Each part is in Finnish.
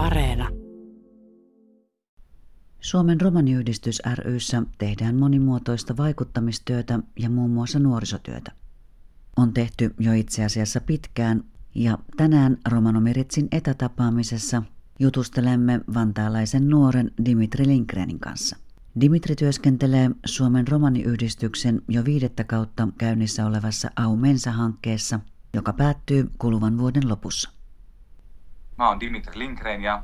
Areena. Suomen romaniyhdistys ryssä tehdään monimuotoista vaikuttamistyötä ja muun muassa nuorisotyötä. On tehty jo itse asiassa pitkään ja tänään Romanomiritsin etätapaamisessa jutustelemme vantaalaisen nuoren Dimitri Linkrenin kanssa. Dimitri työskentelee Suomen romaniyhdistyksen jo viidettä kautta käynnissä olevassa Aumensa-hankkeessa, joka päättyy kuluvan vuoden lopussa. Mä oon Dimitri Linkren ja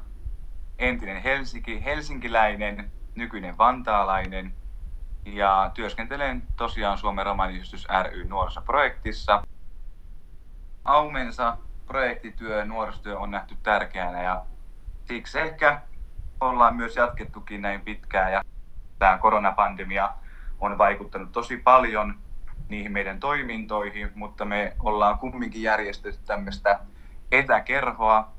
entinen Helsinki, helsinkiläinen, nykyinen vantaalainen. Ja työskentelen tosiaan Suomen romaniyhdistys ry nuorisoprojektissa. Aumensa projektityö, nuorisotyö on nähty tärkeänä ja siksi ehkä ollaan myös jatkettukin näin pitkään. Ja tämä koronapandemia on vaikuttanut tosi paljon niihin meidän toimintoihin, mutta me ollaan kumminkin järjestetty tämmöistä etäkerhoa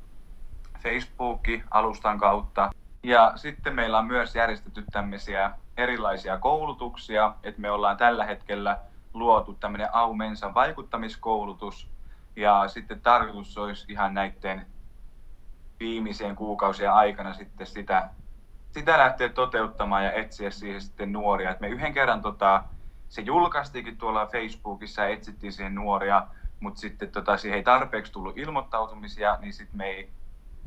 Facebook-alustan kautta. Ja sitten meillä on myös järjestetty tämmöisiä erilaisia koulutuksia, että me ollaan tällä hetkellä luotu tämmöinen Aumensa vaikuttamiskoulutus, ja sitten tarkoitus olisi ihan näiden viimeisien kuukausien aikana sitten sitä, sitä lähteä toteuttamaan ja etsiä siihen sitten nuoria. Et me yhden kerran tota, se julkaistiinkin tuolla Facebookissa ja etsittiin siihen nuoria, mutta sitten tota, siihen ei tarpeeksi tullut ilmoittautumisia, niin sitten me ei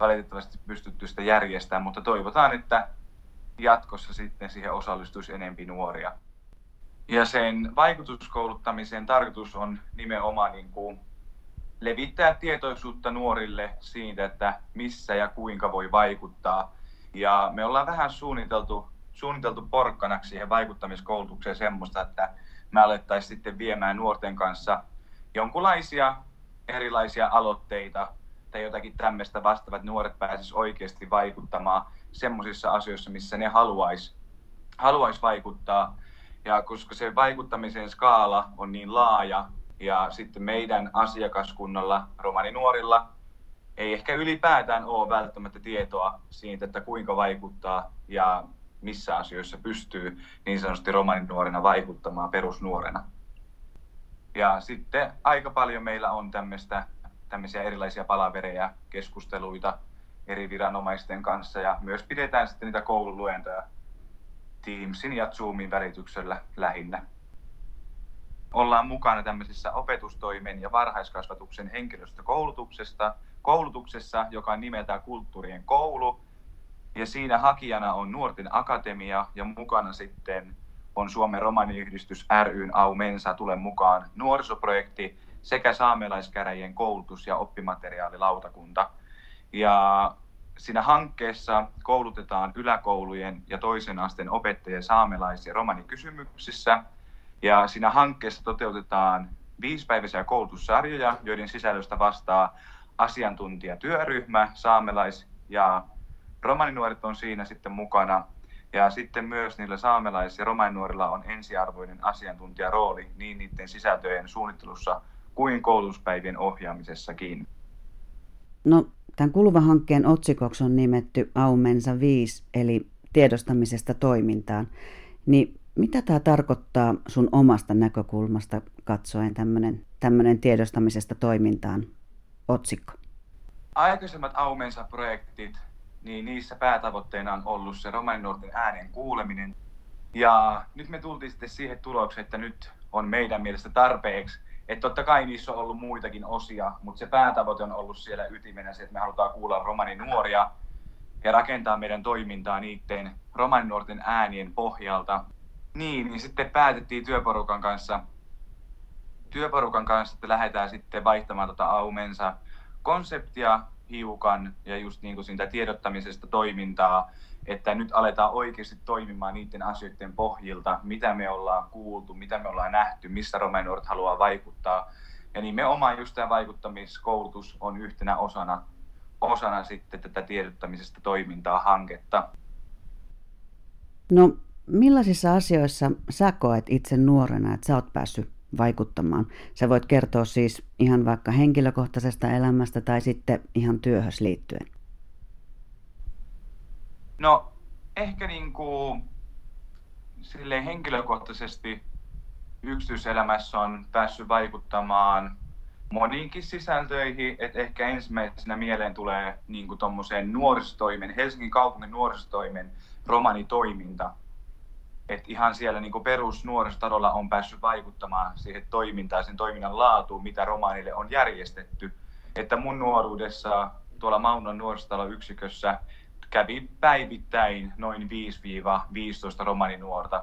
valitettavasti pystytty sitä järjestämään, mutta toivotaan, että jatkossa sitten siihen osallistuisi enempi nuoria. Ja sen vaikutuskouluttamisen tarkoitus on nimenomaan niin kuin levittää tietoisuutta nuorille siitä, että missä ja kuinka voi vaikuttaa. Ja me ollaan vähän suunniteltu, suunniteltu porkkanaksi siihen vaikuttamiskoulutukseen semmoista, että me alettaisiin sitten viemään nuorten kanssa jonkunlaisia erilaisia aloitteita tai jotakin tämmöistä vastaavat nuoret pääsisivät oikeasti vaikuttamaan semmoisissa asioissa, missä ne haluaisi haluais vaikuttaa. Ja koska se vaikuttamisen skaala on niin laaja, ja sitten meidän asiakaskunnalla, romaninuorilla, ei ehkä ylipäätään ole välttämättä tietoa siitä, että kuinka vaikuttaa ja missä asioissa pystyy niin sanotusti romaninuorena vaikuttamaan perusnuorena. Ja sitten aika paljon meillä on tämmöistä, tämmöisiä erilaisia palavereja, keskusteluita eri viranomaisten kanssa ja myös pidetään sitten niitä koululuentoja Teamsin ja Zoomin välityksellä lähinnä. Ollaan mukana tämmöisissä opetustoimen ja varhaiskasvatuksen henkilöstökoulutuksesta, koulutuksessa, joka on nimeltään Kulttuurien koulu. Ja siinä hakijana on Nuorten Akatemia ja mukana sitten on Suomen romaniyhdistys ryn Aumensa. Tule mukaan. Nuorisoprojekti sekä saamelaiskäräjien koulutus- ja oppimateriaalilautakunta. Ja siinä hankkeessa koulutetaan yläkoulujen ja toisen asteen opettajia saamelais- ja romanikysymyksissä – ja siinä hankkeessa toteutetaan viisipäiväisiä koulutussarjoja, joiden sisällöstä vastaa asiantuntijatyöryhmä, saamelais- ja romaninuoret on siinä sitten mukana. Ja sitten myös niillä saamelais- ja romaninuorilla on ensiarvoinen asiantuntijarooli niin niiden sisältöjen suunnittelussa kuin koulutuspäivien ohjaamisessakin. No, tämän kuluvan hankkeen otsikoksi on nimetty Aumensa 5, eli tiedostamisesta toimintaan. Niin mitä tämä tarkoittaa sun omasta näkökulmasta katsoen tämmöinen tiedostamisesta toimintaan otsikko? Aikaisemmat Aumensa-projektit, niin niissä päätavoitteena on ollut se romaninuorten äänen kuuleminen. Ja nyt me tultiin sitten siihen tulokseen, että nyt on meidän mielestä tarpeeksi. Että totta kai niissä on ollut muitakin osia, mutta se päätavoite on ollut siellä ytimenä se, että me halutaan kuulla romaninuoria ja rakentaa meidän toimintaa niiden romaninuorten äänien pohjalta. Niin, niin sitten päätettiin työporukan kanssa, työporukan kanssa, että lähdetään sitten vaihtamaan tota Aumensa konseptia hiukan ja just niin kuin siitä tiedottamisesta toimintaa, että nyt aletaan oikeasti toimimaan niiden asioiden pohjilta, mitä me ollaan kuultu, mitä me ollaan nähty, missä Romenuort haluaa vaikuttaa. Ja nimenomaan just tämä vaikuttamiskoulutus on yhtenä osana, osana sitten tätä tiedottamisesta toimintaa hanketta. No Millaisissa asioissa sä koet itse nuorena, että sä oot päässyt vaikuttamaan? Sä voit kertoa siis ihan vaikka henkilökohtaisesta elämästä tai sitten ihan työhös liittyen. No ehkä niin kuin silleen henkilökohtaisesti yksityiselämässä on päässyt vaikuttamaan moniinkin sisältöihin, että ehkä ensimmäisenä mieleen tulee niin kuin nuorisotoimen, Helsingin kaupungin nuorisotoimen romanitoiminta. Et ihan siellä niin perusnuorisotasolla on päässyt vaikuttamaan siihen toimintaan, sen toiminnan laatuun, mitä romaanille on järjestetty. Että mun nuoruudessa tuolla Maunon nuorisotaloyksikössä kävi päivittäin noin 5-15 romaninuorta.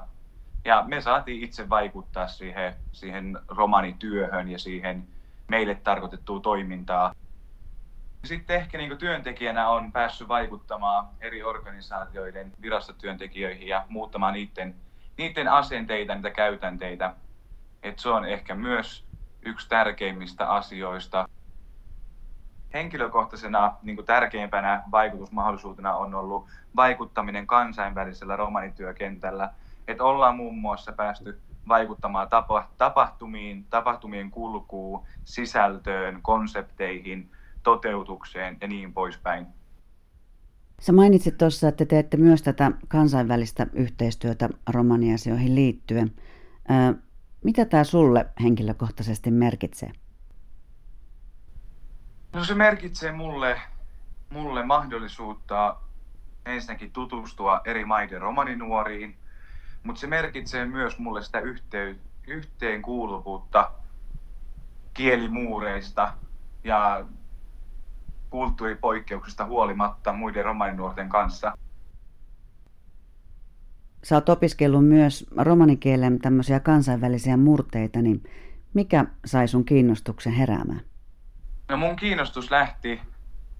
Ja me saatiin itse vaikuttaa siihen, siihen romanityöhön ja siihen meille tarkoitettua toimintaa. Sitten ehkä niin työntekijänä on päässyt vaikuttamaan eri organisaatioiden virastotyöntekijöihin ja muuttamaan niiden, niiden asenteita, niitä käytänteitä. Et se on ehkä myös yksi tärkeimmistä asioista. Henkilökohtaisena niin tärkeimpänä vaikutusmahdollisuutena on ollut vaikuttaminen kansainvälisellä romanityökentällä. Että ollaan muun muassa päästy vaikuttamaan tapa, tapahtumiin, tapahtumien kulkuun, sisältöön, konsepteihin, toteutukseen ja niin poispäin. Sä mainitsit tuossa, että teette myös tätä kansainvälistä yhteistyötä romaniasioihin liittyen. Mitä tämä sulle henkilökohtaisesti merkitsee? No se merkitsee mulle, mulle mahdollisuutta ensinnäkin tutustua eri maiden romaninuoriin, mutta se merkitsee myös mulle sitä yhteen, yhteenkuuluvuutta kielimuureista ja kulttuuripoikkeuksista huolimatta muiden romaninuorten kanssa. Sä oot opiskellut myös romanikielen tämmöisiä kansainvälisiä murteita, niin mikä sai sun kiinnostuksen heräämään? No mun kiinnostus lähti,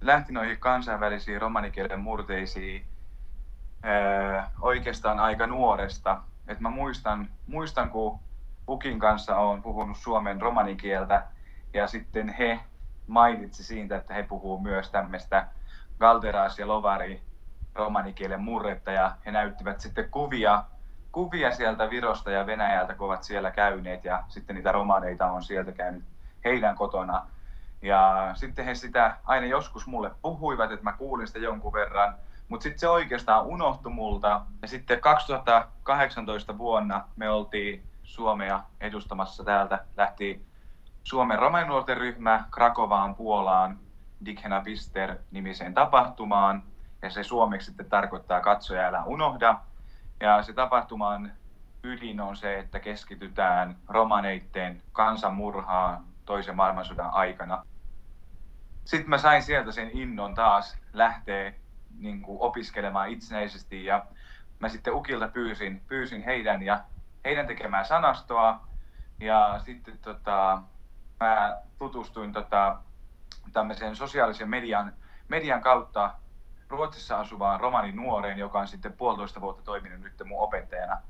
lähti noihin kansainvälisiin romanikielen murteisiin öö, oikeastaan aika nuoresta. Et mä muistan, muistan, kun Pukin kanssa on puhunut suomen romanikieltä ja sitten he mainitsi siitä, että he puhuu myös tämmöistä Galderas ja Lovari romanikielen murretta ja he näyttivät sitten kuvia, kuvia sieltä Virosta ja Venäjältä, kun ovat siellä käyneet ja sitten niitä romaneita on sieltä käynyt heidän kotona. Ja sitten he sitä aina joskus mulle puhuivat, että mä kuulin sitä jonkun verran, mutta sitten se oikeastaan unohtui multa. Ja sitten 2018 vuonna me oltiin Suomea edustamassa täältä, lähti Suomen romaninuorten ryhmä Krakovaan, Puolaan, Dikhena Pister nimiseen tapahtumaan. Ja se suomeksi sitten tarkoittaa katsoja älä unohda. Ja se tapahtuman ydin on se, että keskitytään romaneitten kansanmurhaan toisen maailmansodan aikana. Sitten mä sain sieltä sen innon taas lähteä niin kuin opiskelemaan itsenäisesti ja mä sitten Ukilta pyysin, pyysin heidän ja heidän tekemään sanastoa ja sitten tota, mä tutustuin tota, tämmöisen sosiaalisen median, median kautta Ruotsissa asuvaan romani nuoreen, joka on sitten puolitoista vuotta toiminut nyt mun opettajana.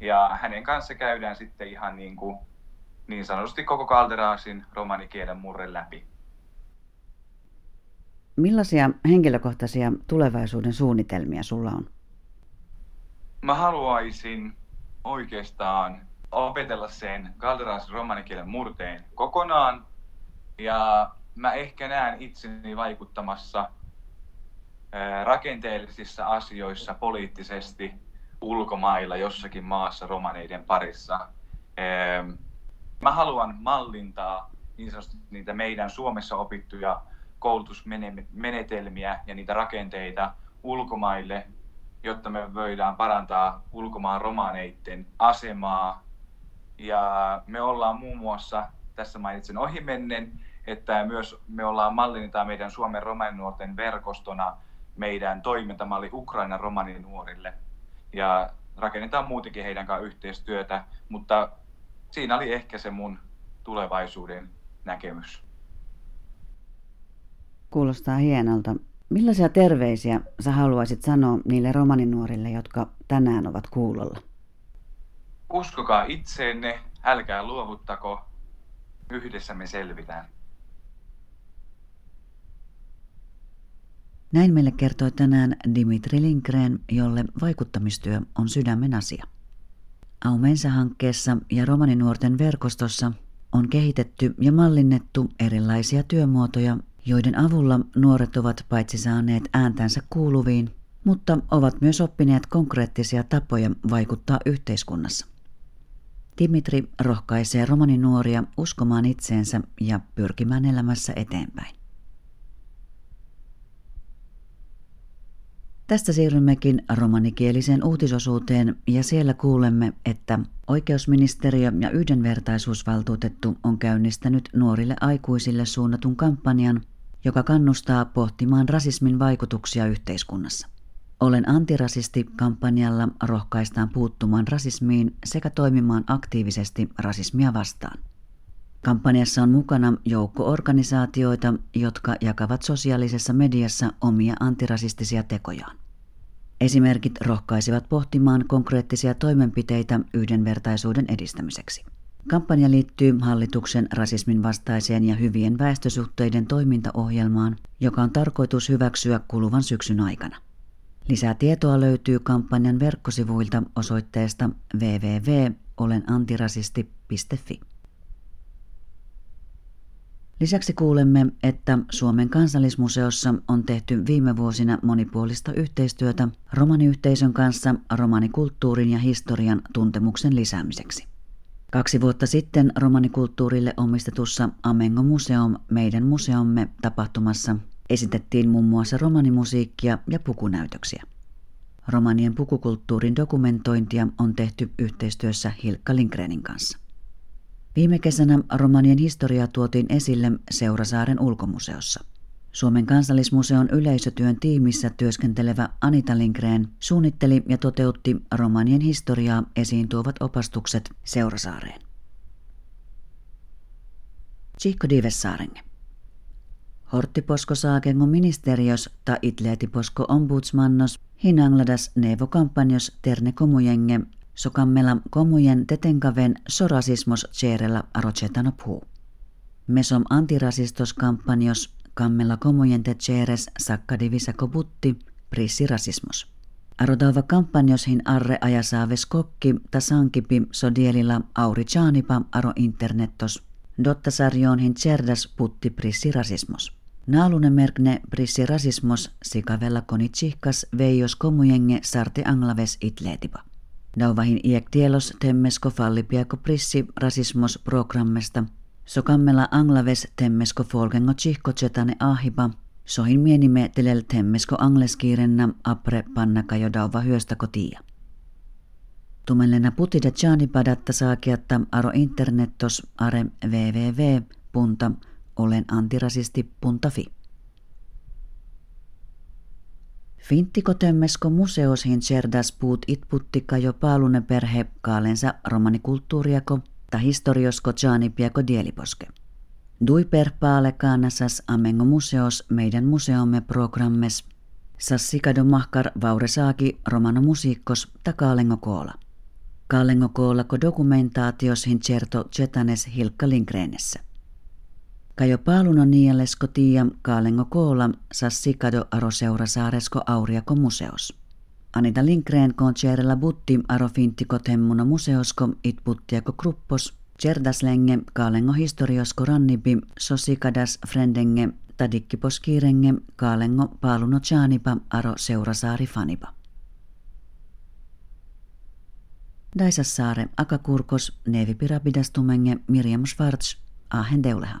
Ja hänen kanssa käydään sitten ihan niin, kuin, niin sanotusti koko Kalderaasin romanikielen murre läpi. Millaisia henkilökohtaisia tulevaisuuden suunnitelmia sulla on? Mä haluaisin oikeastaan opetella sen Galderas romanikielen murteen kokonaan. Ja mä ehkä näen itseni vaikuttamassa rakenteellisissa asioissa poliittisesti ulkomailla jossakin maassa romaneiden parissa. Mä haluan mallintaa niin sanotusti niitä meidän Suomessa opittuja koulutusmenetelmiä ja niitä rakenteita ulkomaille, jotta me voidaan parantaa ulkomaan romaneiden asemaa ja me ollaan muun muassa, tässä mainitsen ohimennen, että myös me ollaan mallinnetaan meidän Suomen romaninuorten verkostona meidän toimintamalli Ukrainan romaninuorille. Ja rakennetaan muutenkin heidän kanssaan yhteistyötä, mutta siinä oli ehkä se mun tulevaisuuden näkemys. Kuulostaa hienolta. Millaisia terveisiä sä haluaisit sanoa niille romaninuorille, jotka tänään ovat kuulolla? Uskokaa itseenne, älkää luovuttako, yhdessä me selvitään. Näin meille kertoi tänään Dimitri Lindgren, jolle vaikuttamistyö on sydämen asia. Aumensa-hankkeessa ja romaninuorten verkostossa on kehitetty ja mallinnettu erilaisia työmuotoja, joiden avulla nuoret ovat paitsi saaneet ääntänsä kuuluviin, mutta ovat myös oppineet konkreettisia tapoja vaikuttaa yhteiskunnassa. Dimitri rohkaisee romaninuoria uskomaan itseensä ja pyrkimään elämässä eteenpäin. Tästä siirrymmekin romanikieliseen uutisosuuteen ja siellä kuulemme, että oikeusministeriö ja yhdenvertaisuusvaltuutettu on käynnistänyt nuorille aikuisille suunnatun kampanjan, joka kannustaa pohtimaan rasismin vaikutuksia yhteiskunnassa. Olen antirasisti kampanjalla rohkaistaan puuttumaan rasismiin sekä toimimaan aktiivisesti rasismia vastaan. Kampanjassa on mukana joukko organisaatioita, jotka jakavat sosiaalisessa mediassa omia antirasistisia tekojaan. Esimerkit rohkaisivat pohtimaan konkreettisia toimenpiteitä yhdenvertaisuuden edistämiseksi. Kampanja liittyy hallituksen rasismin vastaiseen ja hyvien väestösuhteiden toimintaohjelmaan, joka on tarkoitus hyväksyä kuluvan syksyn aikana. Lisää tietoa löytyy kampanjan verkkosivuilta osoitteesta www.olenantirasisti.fi. Lisäksi kuulemme, että Suomen kansallismuseossa on tehty viime vuosina monipuolista yhteistyötä romaniyhteisön kanssa romanikulttuurin ja historian tuntemuksen lisäämiseksi. Kaksi vuotta sitten romanikulttuurille omistetussa Amengo Museum, meidän museomme tapahtumassa esitettiin muun muassa romanimusiikkia ja pukunäytöksiä. Romanien pukukulttuurin dokumentointia on tehty yhteistyössä Hilkka Lindgrenin kanssa. Viime kesänä romanien historiaa tuotiin esille Seurasaaren ulkomuseossa. Suomen kansallismuseon yleisötyön tiimissä työskentelevä Anita Lindgren suunnitteli ja toteutti romanien historiaa esiin tuovat opastukset Seurasaareen. Chico Divessaarenge. Horttiposko saakengo ministeriös ta itleetiposko ombudsmannos hinangladas nevo kampanjos terne komujenge sokammela komujen tetenkaven sorasismos tseerellä arocetano puu. Mesom antirasistos kammella komujen te tseeres sakkadivisa kobutti prissirasismos. Arodava kampanjos hin arre ajasaaves kokki ta sankipi sodielilla auri chaanipa aro internettos dotta sarjoon hin tserdas putti prissirasismos. Naalunen merkne prissirasismos sikavella konitsihkas veijos komujenge sarte anglaves itleetipa. Dauvahin iek tielos temmesko fallipiako prissi rasismos programmesta. Sokammella anglaves temmesko folgengo tsihko tsetane ahipa. Sohin mienime telel temmesko angleskiirenna apre pannaka jo dauva hyöstäko tiia. Tumellena putida padatta saakiatta aro internettos are www.olenantirasisti.fi. Finttiko tömmesko museoshin cerdas puut itputtika jo paalune perhe kaalensa romanikulttuuriako ta historiosko piako dieliposke. Dui per paale kaanasas amengo museos meidän museomme programmes sas sikado mahkar saaki romano musiikkos ta kaalengo koola. Kaalengo koola ko dokumentaatios hin certo Chetanes Hilkka Lindgrenessä. Kajo paaluno niialesko tiia kaalengo koola sikado aro saaresko auriako museos. Anita Lindgren koncerella butti aro finttiko temmuno museosko it buttiako gruppos, cerdaslenge kaalengo historiosko rannipi sosikadas frendenge tadikkipos kiirenge kaalengo paaluno chaanipa aro seurasaari fanipa. Daisassaare, Akakurkos, Nevi Pirapidastumenge, Miriam Schwartz, Ahen Deuleha.